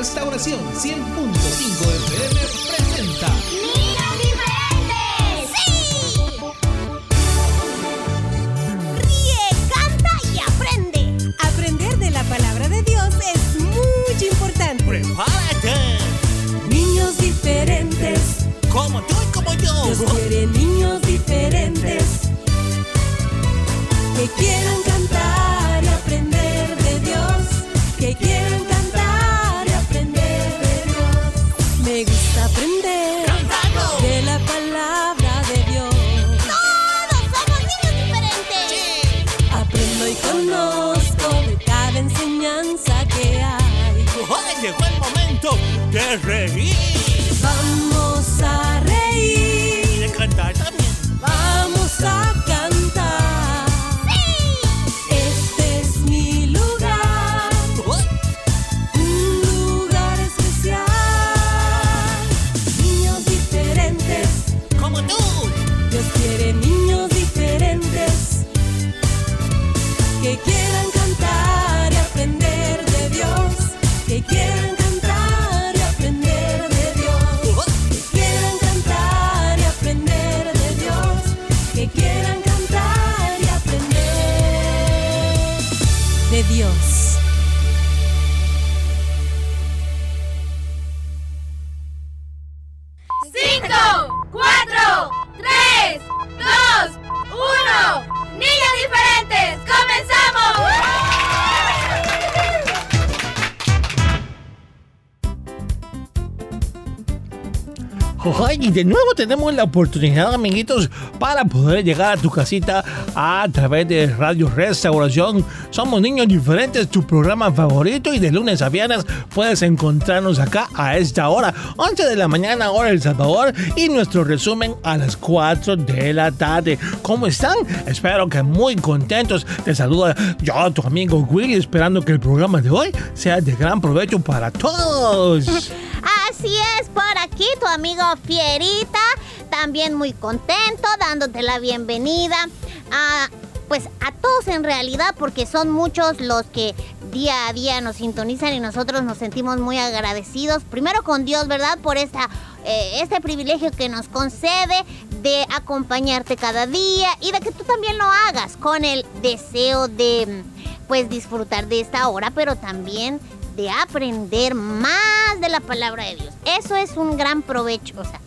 Restauración 100.5 FM presenta ¡Niños diferentes! ¡Sí! Ríe, canta y aprende. Aprender de la palabra de Dios es muy importante. ¡Prepárate! Niños diferentes. Como tú y como yo. Dios quiere niños diferentes. Que quieran de nuevo tenemos la oportunidad, amiguitos, para poder llegar a tu casita a través de Radio Restauración. Somos niños diferentes, tu programa favorito, y de lunes a viernes puedes encontrarnos acá a esta hora, 11 de la mañana, hora El Salvador, y nuestro resumen a las 4 de la tarde. ¿Cómo están? Espero que muy contentos. Te saluda yo, tu amigo Willy, esperando que el programa de hoy sea de gran provecho para todos. Así es, por aquí tu amigo Fierita, también muy contento, dándote la bienvenida a, pues a todos en realidad, porque son muchos los que día a día nos sintonizan y nosotros nos sentimos muy agradecidos, primero con Dios, ¿verdad? Por esta, eh, este privilegio que nos concede de acompañarte cada día y de que tú también lo hagas con el deseo de, pues, disfrutar de esta hora, pero también de aprender más de la palabra de Dios. Eso es un gran provecho. O sea,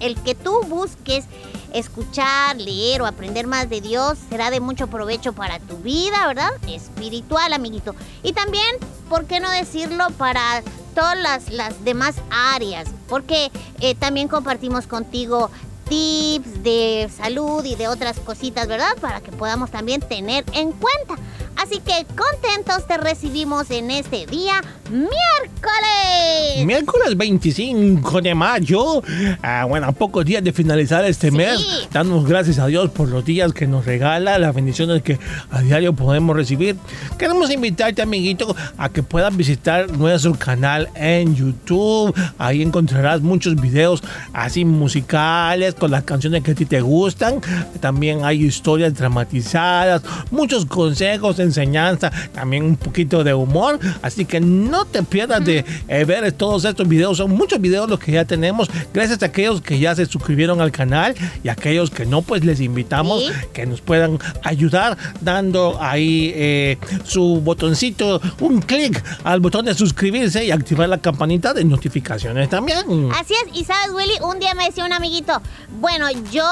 el que tú busques escuchar, leer o aprender más de Dios será de mucho provecho para tu vida, ¿verdad? Espiritual, amiguito. Y también, ¿por qué no decirlo para todas las, demás áreas? Porque eh, también compartimos contigo tips de salud y de otras cositas, ¿verdad? Para que podamos también tener en cuenta. Así que contentos te recibimos en este día miércoles. Miércoles 25 de mayo, ah, bueno, a pocos días de finalizar este Sí. mes, damos gracias a Dios por los días que nos regala, las bendiciones que a diario podemos recibir. Queremos invitarte, amiguito, a que puedas visitar nuestro canal en YouTube. Ahí encontrarás muchos videos así musicales con las canciones que a ti te gustan. También hay historias dramatizadas, muchos consejos, enseñanza, también un poquito de humor. Así que no te pierdas de eh, ver todos estos videos. Son muchos videos los que ya tenemos. Gracias a aquellos que ya se suscribieron al canal y a aquellos que no, pues les invitamos Sí. que nos puedan ayudar dando ahí eh, su botoncito, un clic al botón de suscribirse y activar la campanita de notificaciones también. Así es, y sabes, Willy, un día me decía un amiguito, bueno, yo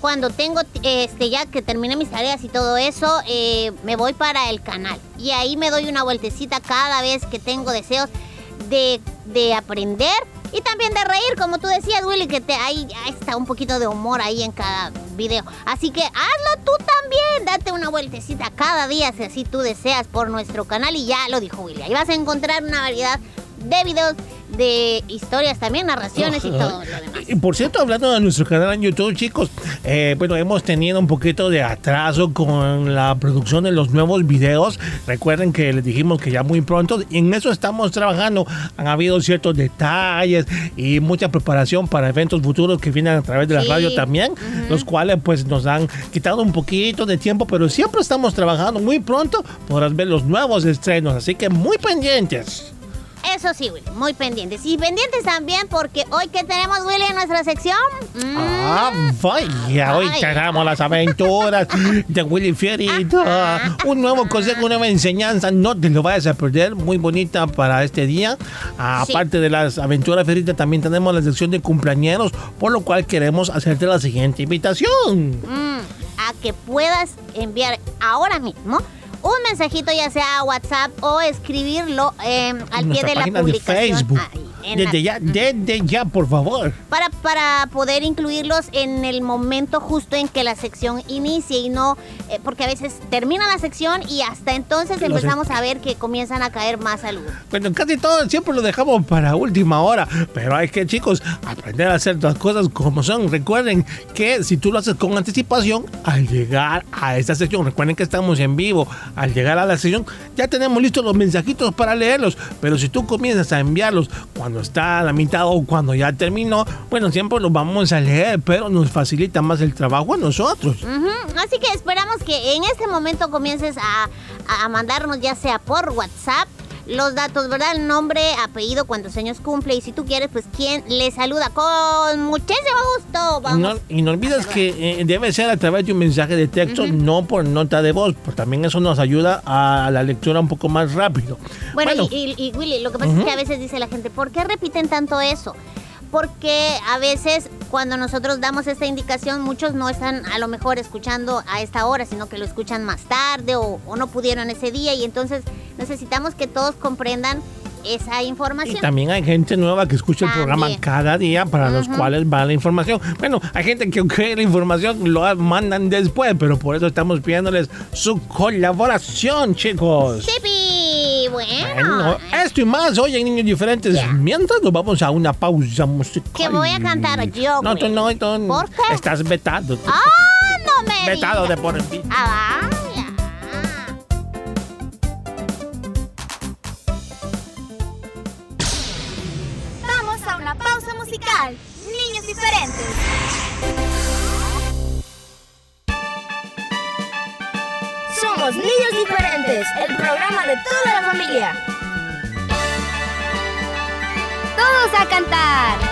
cuando tengo, este, ya que terminé mis tareas y todo eso, eh, me voy para el canal. Y ahí me doy una vueltecita cada vez que tengo deseos de, de aprender y también de reír, como tú decías, Willy, que te, ahí está un poquito de humor ahí en cada video. Así que hazlo tú también, date una vueltecita cada día si así tú deseas por nuestro canal y ya lo dijo Willy. Ahí vas a encontrar una variedad de videos, de historias también, narraciones y todo lo demás. Y por cierto, hablando de nuestro canal en YouTube, chicos, eh, bueno, hemos tenido un poquito de atraso con la producción de los nuevos videos. Recuerden que les dijimos que ya muy pronto, y en eso estamos trabajando. Han habido ciertos detalles y mucha preparación para eventos futuros que vienen a través de la Sí. radio también, los cuales pues nos han quitado un poquito de tiempo, pero siempre estamos trabajando. Muy pronto podrás ver los nuevos estrenos, así que muy pendientes. Eso sí, Willy, muy pendientes. Y pendientes también porque hoy que tenemos, Willy, en nuestra sección. Mm, Ah, vaya, hoy tenemos las aventuras de Willy Fierita. Un nuevo consejo, una nueva enseñanza, no te lo vayas a perder, muy bonita para este día. Ah, Sí. Aparte de las aventuras Fierita, también tenemos la sección de cumpleañeros, por lo cual queremos hacerte la siguiente invitación. mm, a que puedas enviar ahora mismo un mensajito, ya sea a WhatsApp o escribirlo eh, al pie de la de publicación. En la- Desde ya, desde ya, por favor. para, para poder incluirlos en el momento justo en que la sección inicie y no, eh, porque a veces termina la sección y hasta entonces empezamos a ver que comienzan a caer más saludos. Bueno, casi todo siempre lo dejamos para última hora, pero hay que, chicos, aprender a hacer las cosas como son. Recuerden que si tú lo haces con anticipación, al llegar a esta sección, recuerden que estamos en vivo, al llegar a la sección, ya tenemos listos los mensajitos para leerlos, pero si tú comienzas a enviarlos cuando está a la mitad o cuando ya terminó, bueno, siempre los vamos a leer, pero nos facilita más el trabajo a nosotros. Así que esperamos que en este momento comiences a mandarnos ya sea por WhatsApp los datos, ¿verdad? El nombre, apellido, cuántos años cumple y si tú quieres, pues quién le saluda con muchísimo gusto. Vamos. No- y no olvides que eh, debe ser a través de un mensaje de texto, no por nota de voz, porque también eso nos ayuda a la lectura un poco más rápido. Bueno, Y, y- y, Willy, lo que pasa es que a veces dice la gente, ¿por qué repiten tanto eso? Porque a veces cuando nosotros damos esta indicación, muchos no están a lo mejor escuchando a esta hora, sino que lo escuchan más tarde o, o no pudieron ese día y entonces necesitamos que todos comprendan esa Y información. también hay gente nueva que escucha el programa cada día para los cuales va la información. Bueno, hay gente que cree la información lo mandan después, pero por eso estamos pidiéndoles su colaboración, chicos. ¡Chipi! Bueno, Bueno, esto y más hoy en Niños Diferentes. Ya. Mientras nos vamos a una pausa musical. Que voy a cantar yo, No, tú no, tú ¿Por qué? Estás vetado. ¡Ah, no me vetado de por vida. ¡Ah, vaya! Vamos a una pausa musical. Niños diferentes. Somos Niños Diferentes, el programa de toda la familia. Todos a cantar.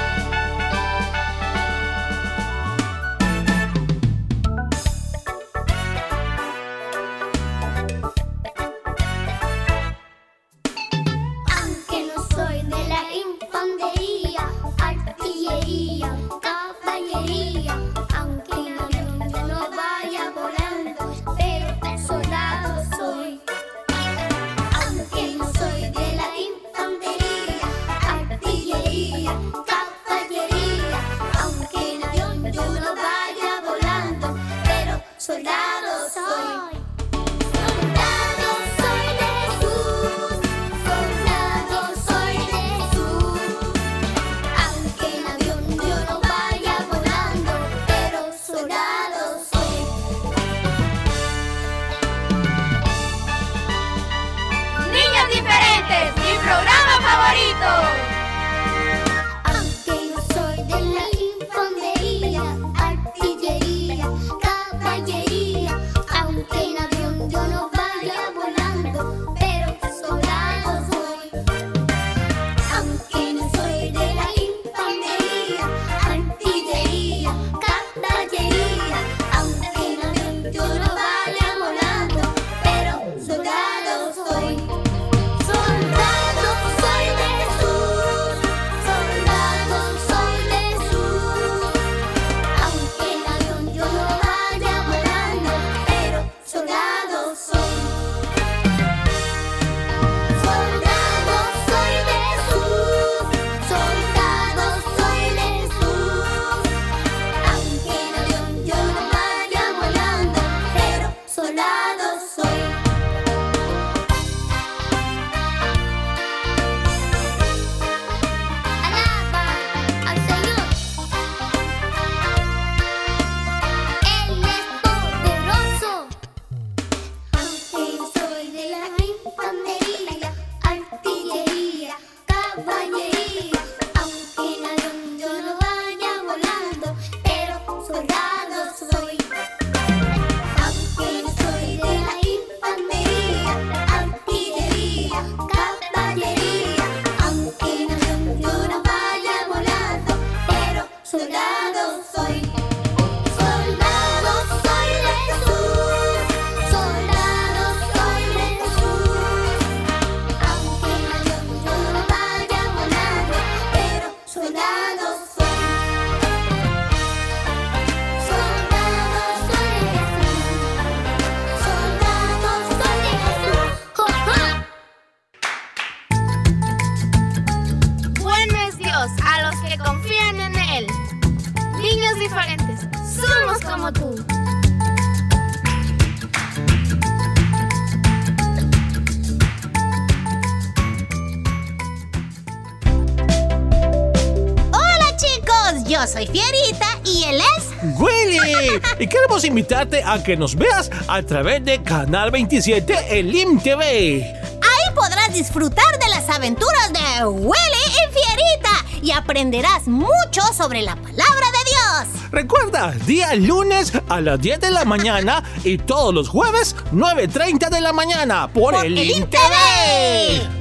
Y queremos invitarte a que nos veas a través de Canal 27 en LIM TV. Ahí podrás disfrutar de las aventuras de Willy y Fierita y aprenderás mucho sobre la palabra de Dios. Recuerda, día lunes a las 10 de la mañana y todos los jueves 9.30 de la mañana por, Por el el LIM IN TV. TV.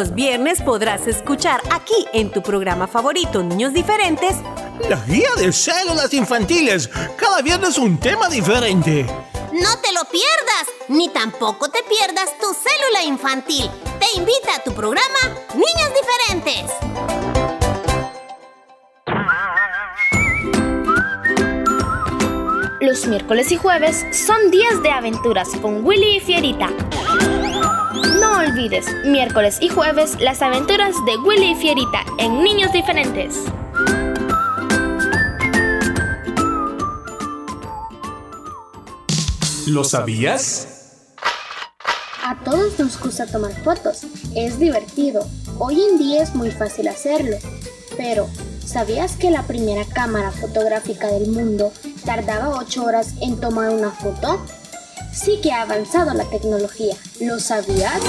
Los viernes podrás escuchar aquí en tu programa favorito Niños Diferentes La guía de células infantiles. Cada viernes un tema diferente. No te lo pierdas, ni tampoco te pierdas tu célula infantil. Te invita a tu programa Niños Diferentes. Los miércoles y jueves son días de aventuras con Willy y Fierita. Olvides, miércoles y jueves, las aventuras de Willy y Fierita en Niños Diferentes. ¿Lo sabías? A todos nos gusta tomar fotos, es divertido. Hoy en día es muy fácil hacerlo. Pero, ¿sabías que la primera cámara fotográfica del mundo tardaba 8 horas en tomar una foto? Sí que ha avanzado la tecnología. ¿Lo sabías?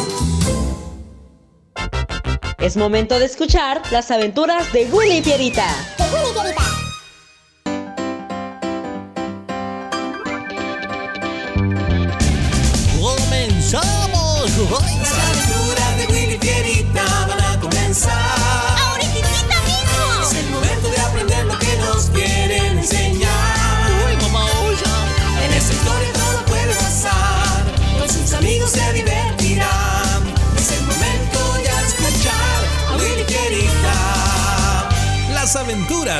Es momento de escuchar las aventuras de Willy y Pierita.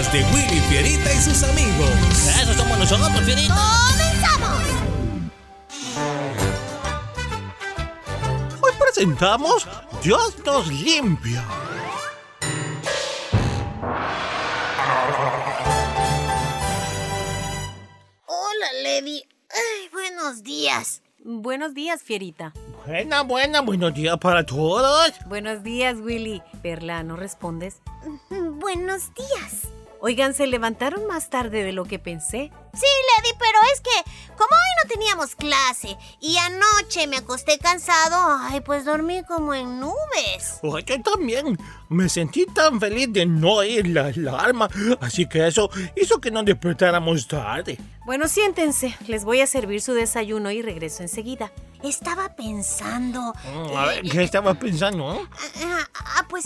Aventuras de Willy Fierita y sus amigos. Eso somos nosotros, Fierita. ¡Comenzamos! Hoy presentamos Dios nos limpia. Hola, Levi. Ay, buenos días. Buenos días, Fierita. Buena, buena, buenos días para todos. Buenos días, Willy. Perla, ¿no respondes? Buenos días. Oigan, se levantaron más tarde de lo que pensé. Sí, Lady, pero es que como hoy no teníamos clase y anoche me acosté cansado, ay, pues dormí como en nubes. Yo también me sentí tan feliz de no oír la alarma, así que eso hizo que nos despertáramos tarde. Bueno, siéntense. Les voy a servir su desayuno y regreso enseguida. Estaba pensando... Mm, A ver, ¿qué estabas pensando? Ah, ah, pues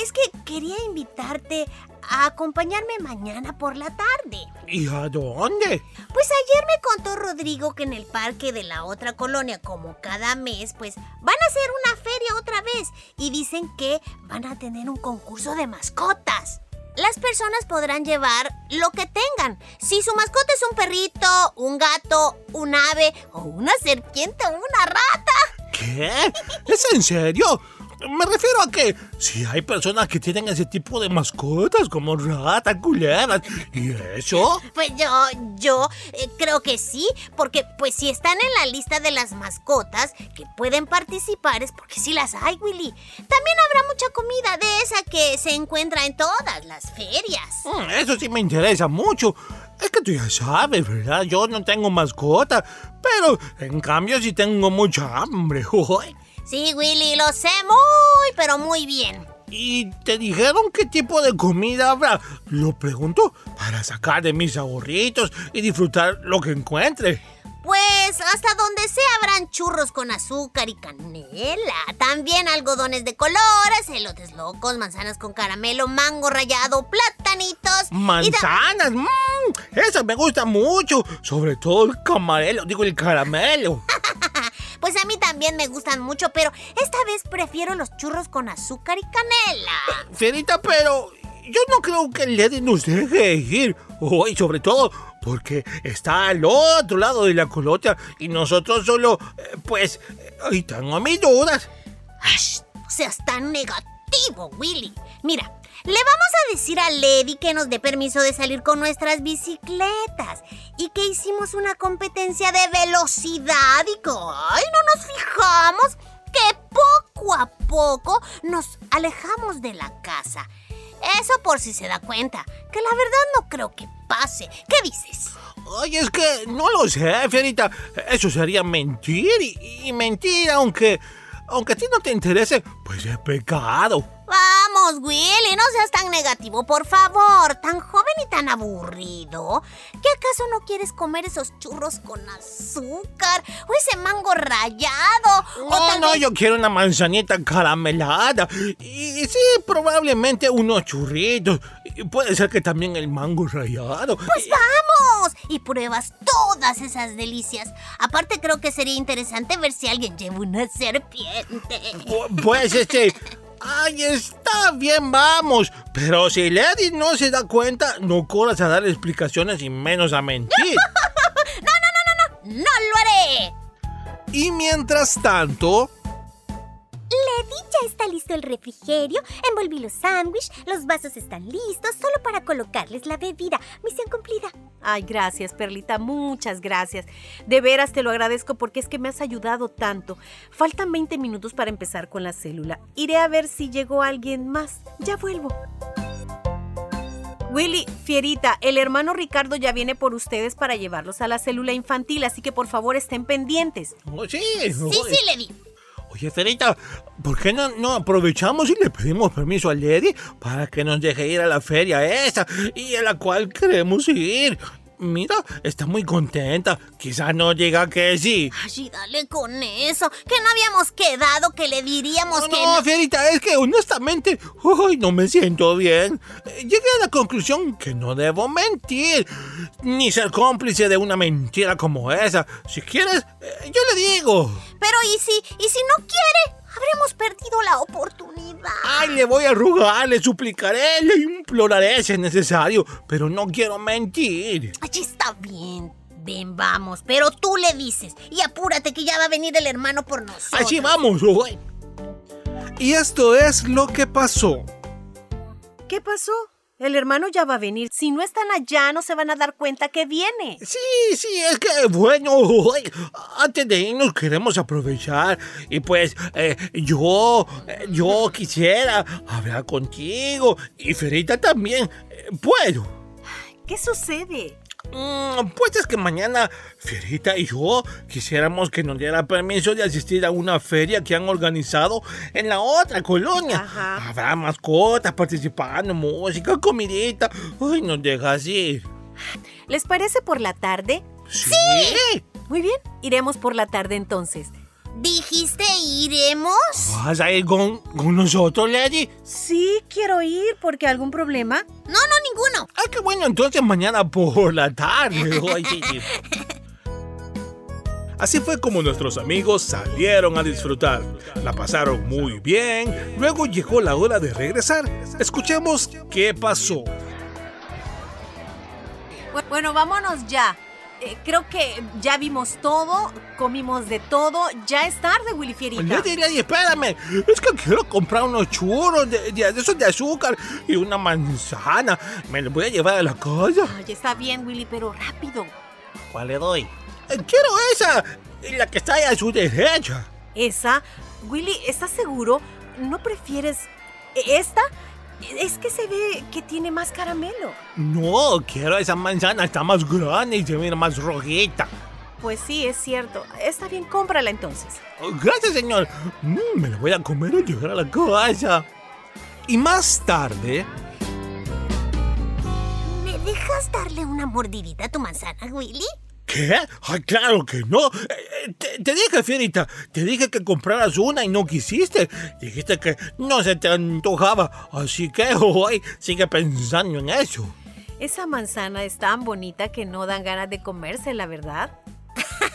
es que quería invitarte a acompañarme mañana por la tarde. ¿Y a dónde? Pues ayer me contó Rodrigo que en el parque de la otra colonia, como cada mes, pues van a hacer una feria otra vez y dicen que van a tener un concurso de mascotas. Las personas podrán llevar lo que tengan. Si su mascota es un perrito, un gato, un ave o una serpiente o una rata. ¿Qué? ¿Es en serio? Me refiero a que si hay personas que tienen ese tipo de mascotas como ratas, culebras y eso. Pues yo, yo eh, creo que sí, porque pues si están en la lista de las mascotas que pueden participar es porque sí las hay, Willy. También habrá mucha comida de esa que se encuentra en todas las ferias. Mm, Eso sí me interesa mucho. Es que tú ya sabes, ¿verdad? Yo no tengo mascota, pero en cambio sí tengo mucha hambre. Uy. Sí, Willy, lo sé muy, pero muy bien. ¿Y te dijeron qué tipo de comida habrá? Lo pregunto para sacar de mis ahorritos y disfrutar lo que encuentre. Pues hasta donde sea habrán churros con azúcar y canela. También algodones de colores, elotes locos, manzanas con caramelo, mango rallado, platanitos. y Manzanas, mmm, esas me gustan mucho. Sobre todo el camarelo, digo el caramelo. Pues a mí también me gustan mucho, pero esta vez prefiero los churros con azúcar y canela. Fierita, pero yo no creo que Lady nos deje ir. Hoy, sobre todo porque está al otro lado de la colonia y nosotros solo, eh, pues, eh, ay, tengo mis dudas. Ash, no seas tan negativo, Willy. Mira, le vamos a decir a Lady que nos dé permiso de salir con nuestras bicicletas y que hicimos una competencia de velocidad y que, ay, no nos fijamos que poco a poco nos alejamos de la casa. Eso por si se da cuenta, que la verdad no creo que pase. ¿Qué dices? Ay, es que no lo sé, Fierita. Eso sería mentir y, y mentir, aunque, aunque a ti no te interese, pues es pecado. Vamos, Willy, no seas tan negativo, por favor. Tan joven y tan aburrido. ¿Qué acaso no quieres comer esos churros con azúcar? ¿O ese mango rallado? ¿O No, tal no, vez- yo quiero una manzanita caramelada. Y sí, probablemente unos churritos. Y puede ser que también el mango rallado. Pues vamos y pruebas todas esas delicias. Aparte creo que sería interesante ver si alguien lleva una serpiente. Pu- Pues este. Ay, está bien, vamos. Pero si Lady no se da cuenta, no corras a dar explicaciones y menos a mentir. ¡No lo haré! Y mientras tanto, Lady, ya está listo el refrigerio. Envolví los sándwiches, los vasos están listos, solo para colocarles la bebida. Misión cumplida. Ay, gracias, Perlita, muchas gracias. De veras te lo agradezco porque es que me has ayudado tanto. Faltan 20 minutos para empezar con la célula. Iré a ver si llegó alguien más. Ya vuelvo. Willy, Fierita, el hermano Ricardo ya viene por ustedes para llevarlos a la célula infantil, así que por favor estén pendientes. Oh, sí, Sí, sí, Lady. Oye, Ferita, ¿por qué no, aprovechamos y le pedimos permiso a Lady para que nos deje ir a la feria esa y a la cual queremos ir? Mira, está muy contenta. Quizás no llega que sí. Ay, dale con eso. Que no habíamos quedado que le diríamos No, que no, Fierita, es que honestamente, hoy no me siento bien. Llegué a la conclusión que no debo mentir, ni ser cómplice de una mentira como esa. Si quieres, eh, yo le digo. Pero ¿y si, y si no quiere? Habremos perdido la oportunidad. Ay, le voy a rogar, le suplicaré, le imploraré si es necesario, pero no quiero mentir. Ay, está bien. Ven, vamos. Pero tú le dices. Y apúrate que ya va a venir el hermano por nosotros. Así vamos, güey. y esto es lo que pasó. ¿Qué pasó? El hermano ya va a venir. Si no están allá, no se van a dar cuenta que viene. Sí, sí, es que bueno, antes de irnos queremos aprovechar y pues eh, yo, eh, yo quisiera hablar contigo y Ferita también. Eh, ¿Puedo? ¿Qué sucede? Mm, pues es que mañana Fierita y yo quisiéramos que nos diera permiso de asistir a una feria que han organizado en la otra colonia. Ajá. Habrá mascotas participando, música, comidita. Ay, nos dejas ir. ¿Les parece por la tarde? Sí. Muy bien, iremos por la tarde entonces. ¿Dijiste iremos? ¿Vas a ir con, con nosotros, Lady? Sí, quiero ir porque algún problema. No, no, ninguno. Ah, qué bueno, entonces mañana por la tarde. Así fue como nuestros amigos salieron a disfrutar. La pasaron muy bien. Luego llegó la hora de regresar. Escuchemos qué pasó. Bu- Bueno, vámonos ya. Eh, creo que ya vimos todo, comimos de todo. Ya es tarde, Willy Fierita. Lady, Lady, espérame. Es que quiero comprar unos churros de, de, de esos de azúcar y una manzana. Me los voy a llevar a la casa. Ay, está bien, Willy, pero rápido. ¿Cuál le doy? Eh, quiero esa, la que está a su derecha. ¿Esa? Willy, ¿estás seguro? ¿No prefieres e- esta? Es que se ve que tiene más caramelo. No, quiero esa manzana, está más grande y se mira más rojita. Pues sí, es cierto. Está bien, cómprala entonces. Oh, Gracias, señor. Mm, me la voy a comer al llegar a la casa. Y más tarde, ¿Me dejas darle una mordidita a tu manzana, Willy? ¿Qué? Ay, claro que no. Eh, eh, Te, te dije, Fierita, te dije que compraras una y no quisiste. Dijiste que no se te antojaba. Así que hoy sigue pensando en eso. Esa manzana es tan bonita que no dan ganas de comérsela, ¿verdad?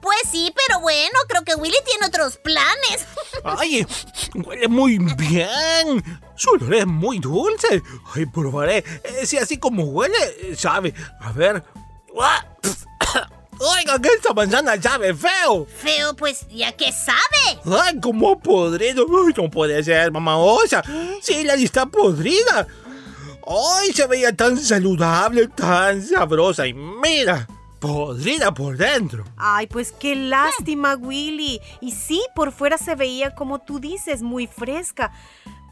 Pues sí, pero bueno, creo que Willy tiene otros planes. Ay, huele muy bien. su olor es muy dulce. Ay, probaré. Eh, si así como huele, sabe. A ver. Oiga, que esta manzana sabe feo. Feo, pues, ¿ya qué sabe? Ay, como podrido. Ay, no puede ser, mamá osa. Sí, la está podrida. Ay, se veía tan saludable, tan sabrosa. Y mira, podrida por dentro. Ay, pues qué lástima, Willy. Y sí, por fuera se veía como tú dices, muy fresca.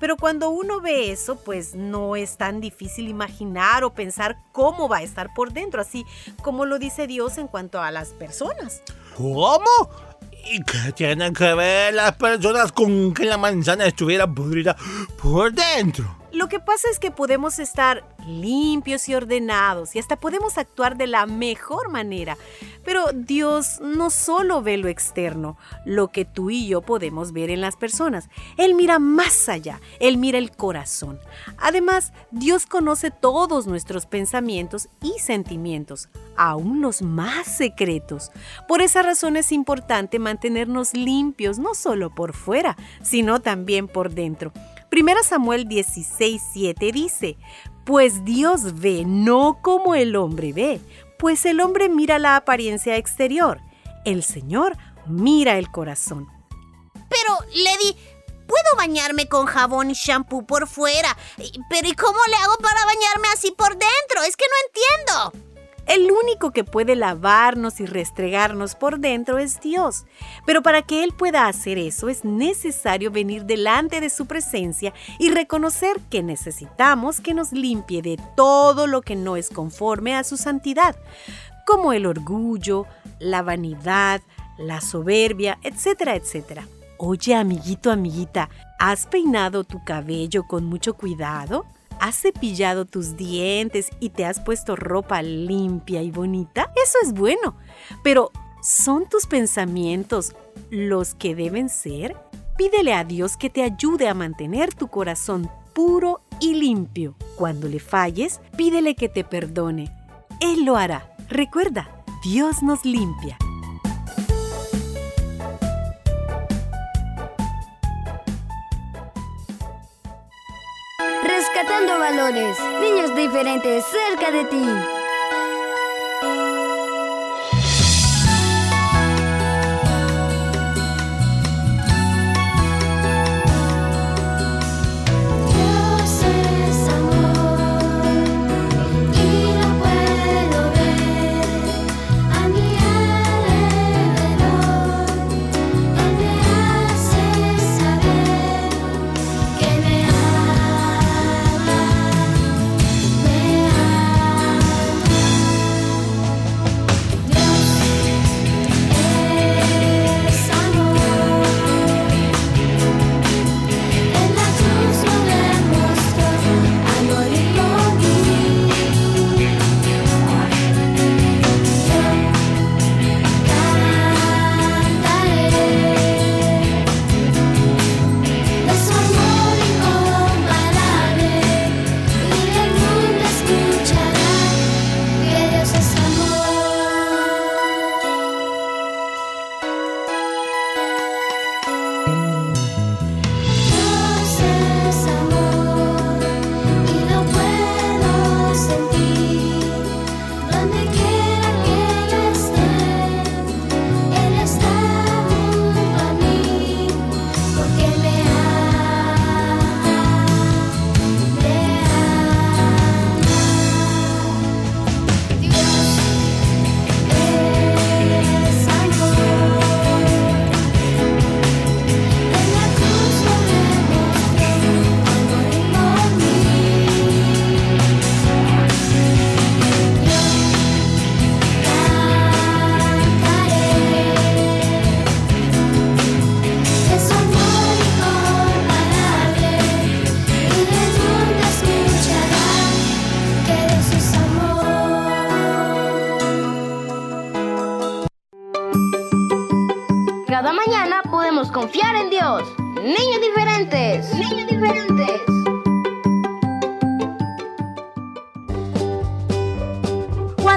Pero cuando uno ve eso, pues no es tan difícil imaginar o pensar cómo va a estar por dentro, así como lo dice Dios en cuanto a las personas. ¿Cómo? ¿Y qué tienen que ver las personas con que la manzana estuviera podrida por dentro? Lo que pasa es que podemos estar limpios y ordenados y hasta podemos actuar de la mejor manera. Pero Dios no solo ve lo externo, lo que tú y yo podemos ver en las personas. Él mira más allá, Él mira el corazón. Además, Dios conoce todos nuestros pensamientos y sentimientos, aún los más secretos. Por esa razón es importante mantenernos limpios, no solo por fuera, sino también por dentro. Primera Samuel 16:7 dice, pues Dios ve no como el hombre ve, pues el hombre mira la apariencia exterior, el Señor mira el corazón. Pero, Lady, puedo bañarme con jabón y shampoo por fuera, pero ¿y cómo le hago para bañarme así por dentro? Es que no entiendo. El único que puede lavarnos y restregarnos por dentro es Dios. Pero para que Él pueda hacer eso es necesario venir delante de su presencia y reconocer que necesitamos que nos limpie de todo lo que no es conforme a su santidad, como el orgullo, la vanidad, la soberbia, etcétera, etcétera. Oye, amiguito, amiguita, ¿has peinado tu cabello con mucho cuidado? ¿Has cepillado tus dientes y te has puesto ropa limpia y bonita? Eso es bueno. Pero, ¿son tus pensamientos los que deben ser? Pídele a Dios que te ayude a mantener tu corazón puro y limpio. Cuando le falles, pídele que te perdone. Él lo hará. Recuerda, Dios nos limpia. Rescatando valores. Niños diferentes cerca de ti.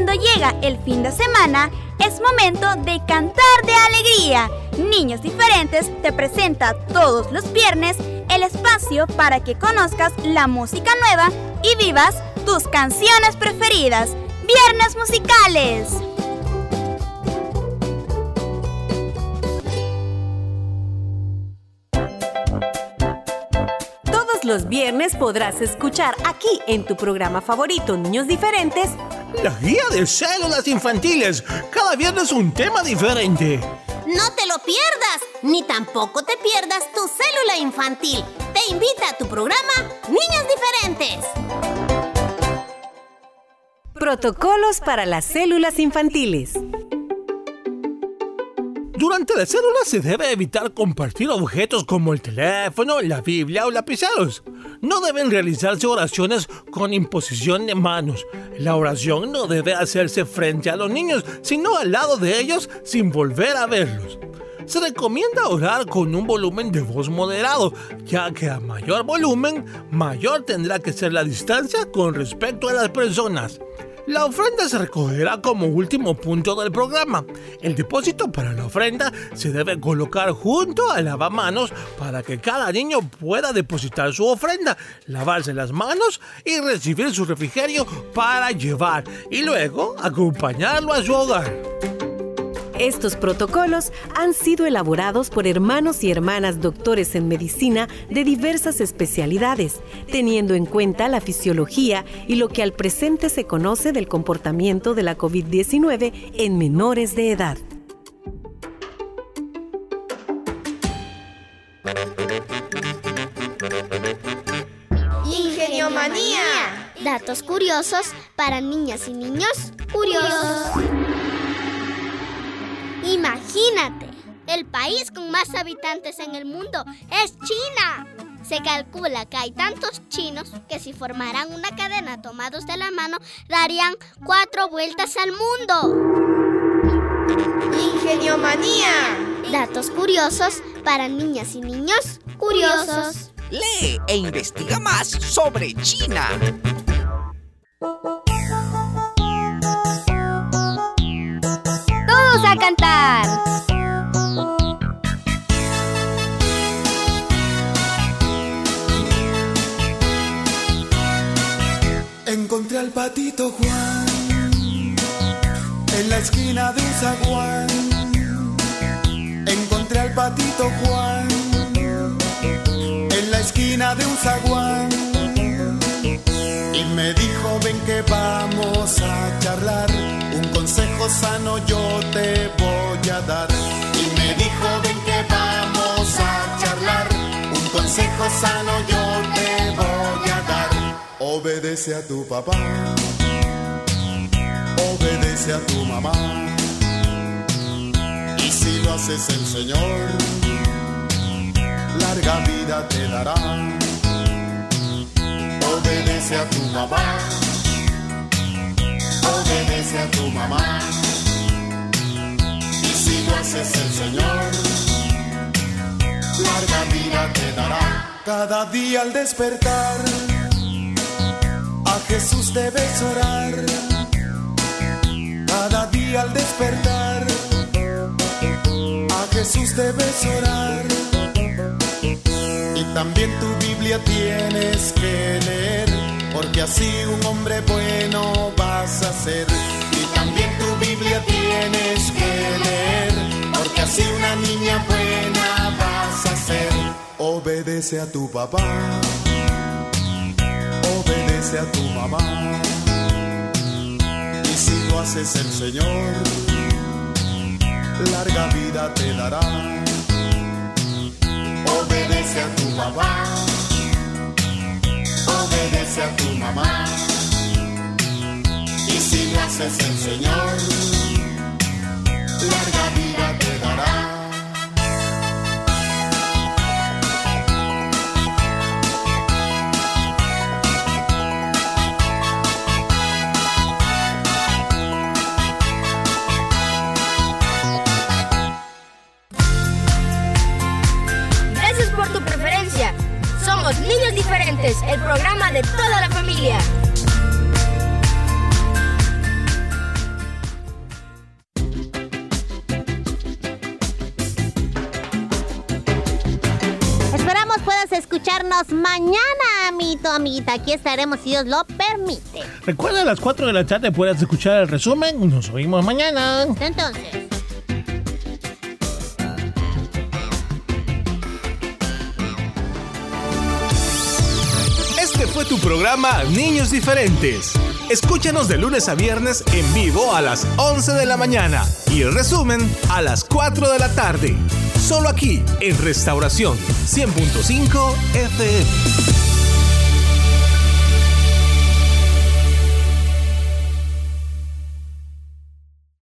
Cuando llega el fin de semana, es momento de cantar de alegría. Niños Diferentes te presenta todos los viernes el espacio para que conozcas la música nueva y vivas tus canciones preferidas. Viernes musicales. Todos los viernes podrás escuchar aquí en tu programa favorito Niños Diferentes La guía de células infantiles. Cada viernes un tema diferente. No te lo pierdas, ni tampoco te pierdas tu célula infantil. Te invita a tu programa Niños Diferentes. Protocolos para las células infantiles. Durante la célula se debe evitar compartir objetos como el teléfono, la Biblia o lapiceros. No deben realizarse oraciones con imposición de manos. La oración no debe hacerse frente a los niños, sino al lado de ellos sin volver a verlos. Se recomienda orar con un volumen de voz moderado, ya que a mayor volumen, mayor tendrá que ser la distancia con respecto a las personas. La ofrenda se recogerá como último punto del programa. El depósito para la ofrenda se debe colocar junto al lavamanos para que cada niño pueda depositar su ofrenda, lavarse las manos y recibir su refrigerio para llevar y luego acompañarlo a su hogar. Estos protocolos han sido elaborados por hermanos y hermanas doctores en medicina de diversas especialidades, teniendo en cuenta la fisiología y lo que al presente se conoce del comportamiento de la COVID-19 en menores de edad. Ingeniomanía. Datos curiosos para niñas y niños curiosos. Imagínate, el país con más habitantes en el mundo es China. Se calcula que hay tantos chinos que si formaran una cadena tomados de la mano darían cuatro vueltas al mundo. Ingeniomanía. Datos curiosos para niñas y niños curiosos. Lee e investiga más sobre China. A cantar. Encontré al patito Juan en la esquina de un zaguán. Encontré al patito Juan en la esquina de un zaguán. Consejo sano yo te voy a dar. Y me dijo, ven que vamos a charlar. Un consejo sano yo te voy a dar. Obedece a tu papá. Obedece a tu mamá. Y si lo haces el Señor, larga vida te dará. Obedece a tu mamá. Obedece a tu mamá. Y si lo haces el Señor, larga vida te dará. Cada día al despertar, a Jesús debes orar. Cada día al despertar, a Jesús debes orar. Y también tu Biblia tienes que leer, porque así un hombre bueno vas a ser. Y también tu Biblia tienes que leer, porque así una niña buena vas a ser. Obedece a tu papá, obedece a tu mamá. Y si lo haces el Señor, larga vida te dará obedece a tu papá, obedece a tu mamá. Y si lo haces el Señor, larga vida te dará. Somos Niños Diferentes, el programa de toda la familia. Mañana, amito, amiguita. Aquí estaremos si Dios lo permite. Recuerda a las 4 de la tarde puedes escuchar el resumen. Nos oímos mañana. Entonces. Este fue tu programa Niños Diferentes. Escúchanos de lunes a viernes en vivo a las 11 de la mañana y el resumen a las 4 de la tarde. Solo aquí en Restauración 100.5 FM.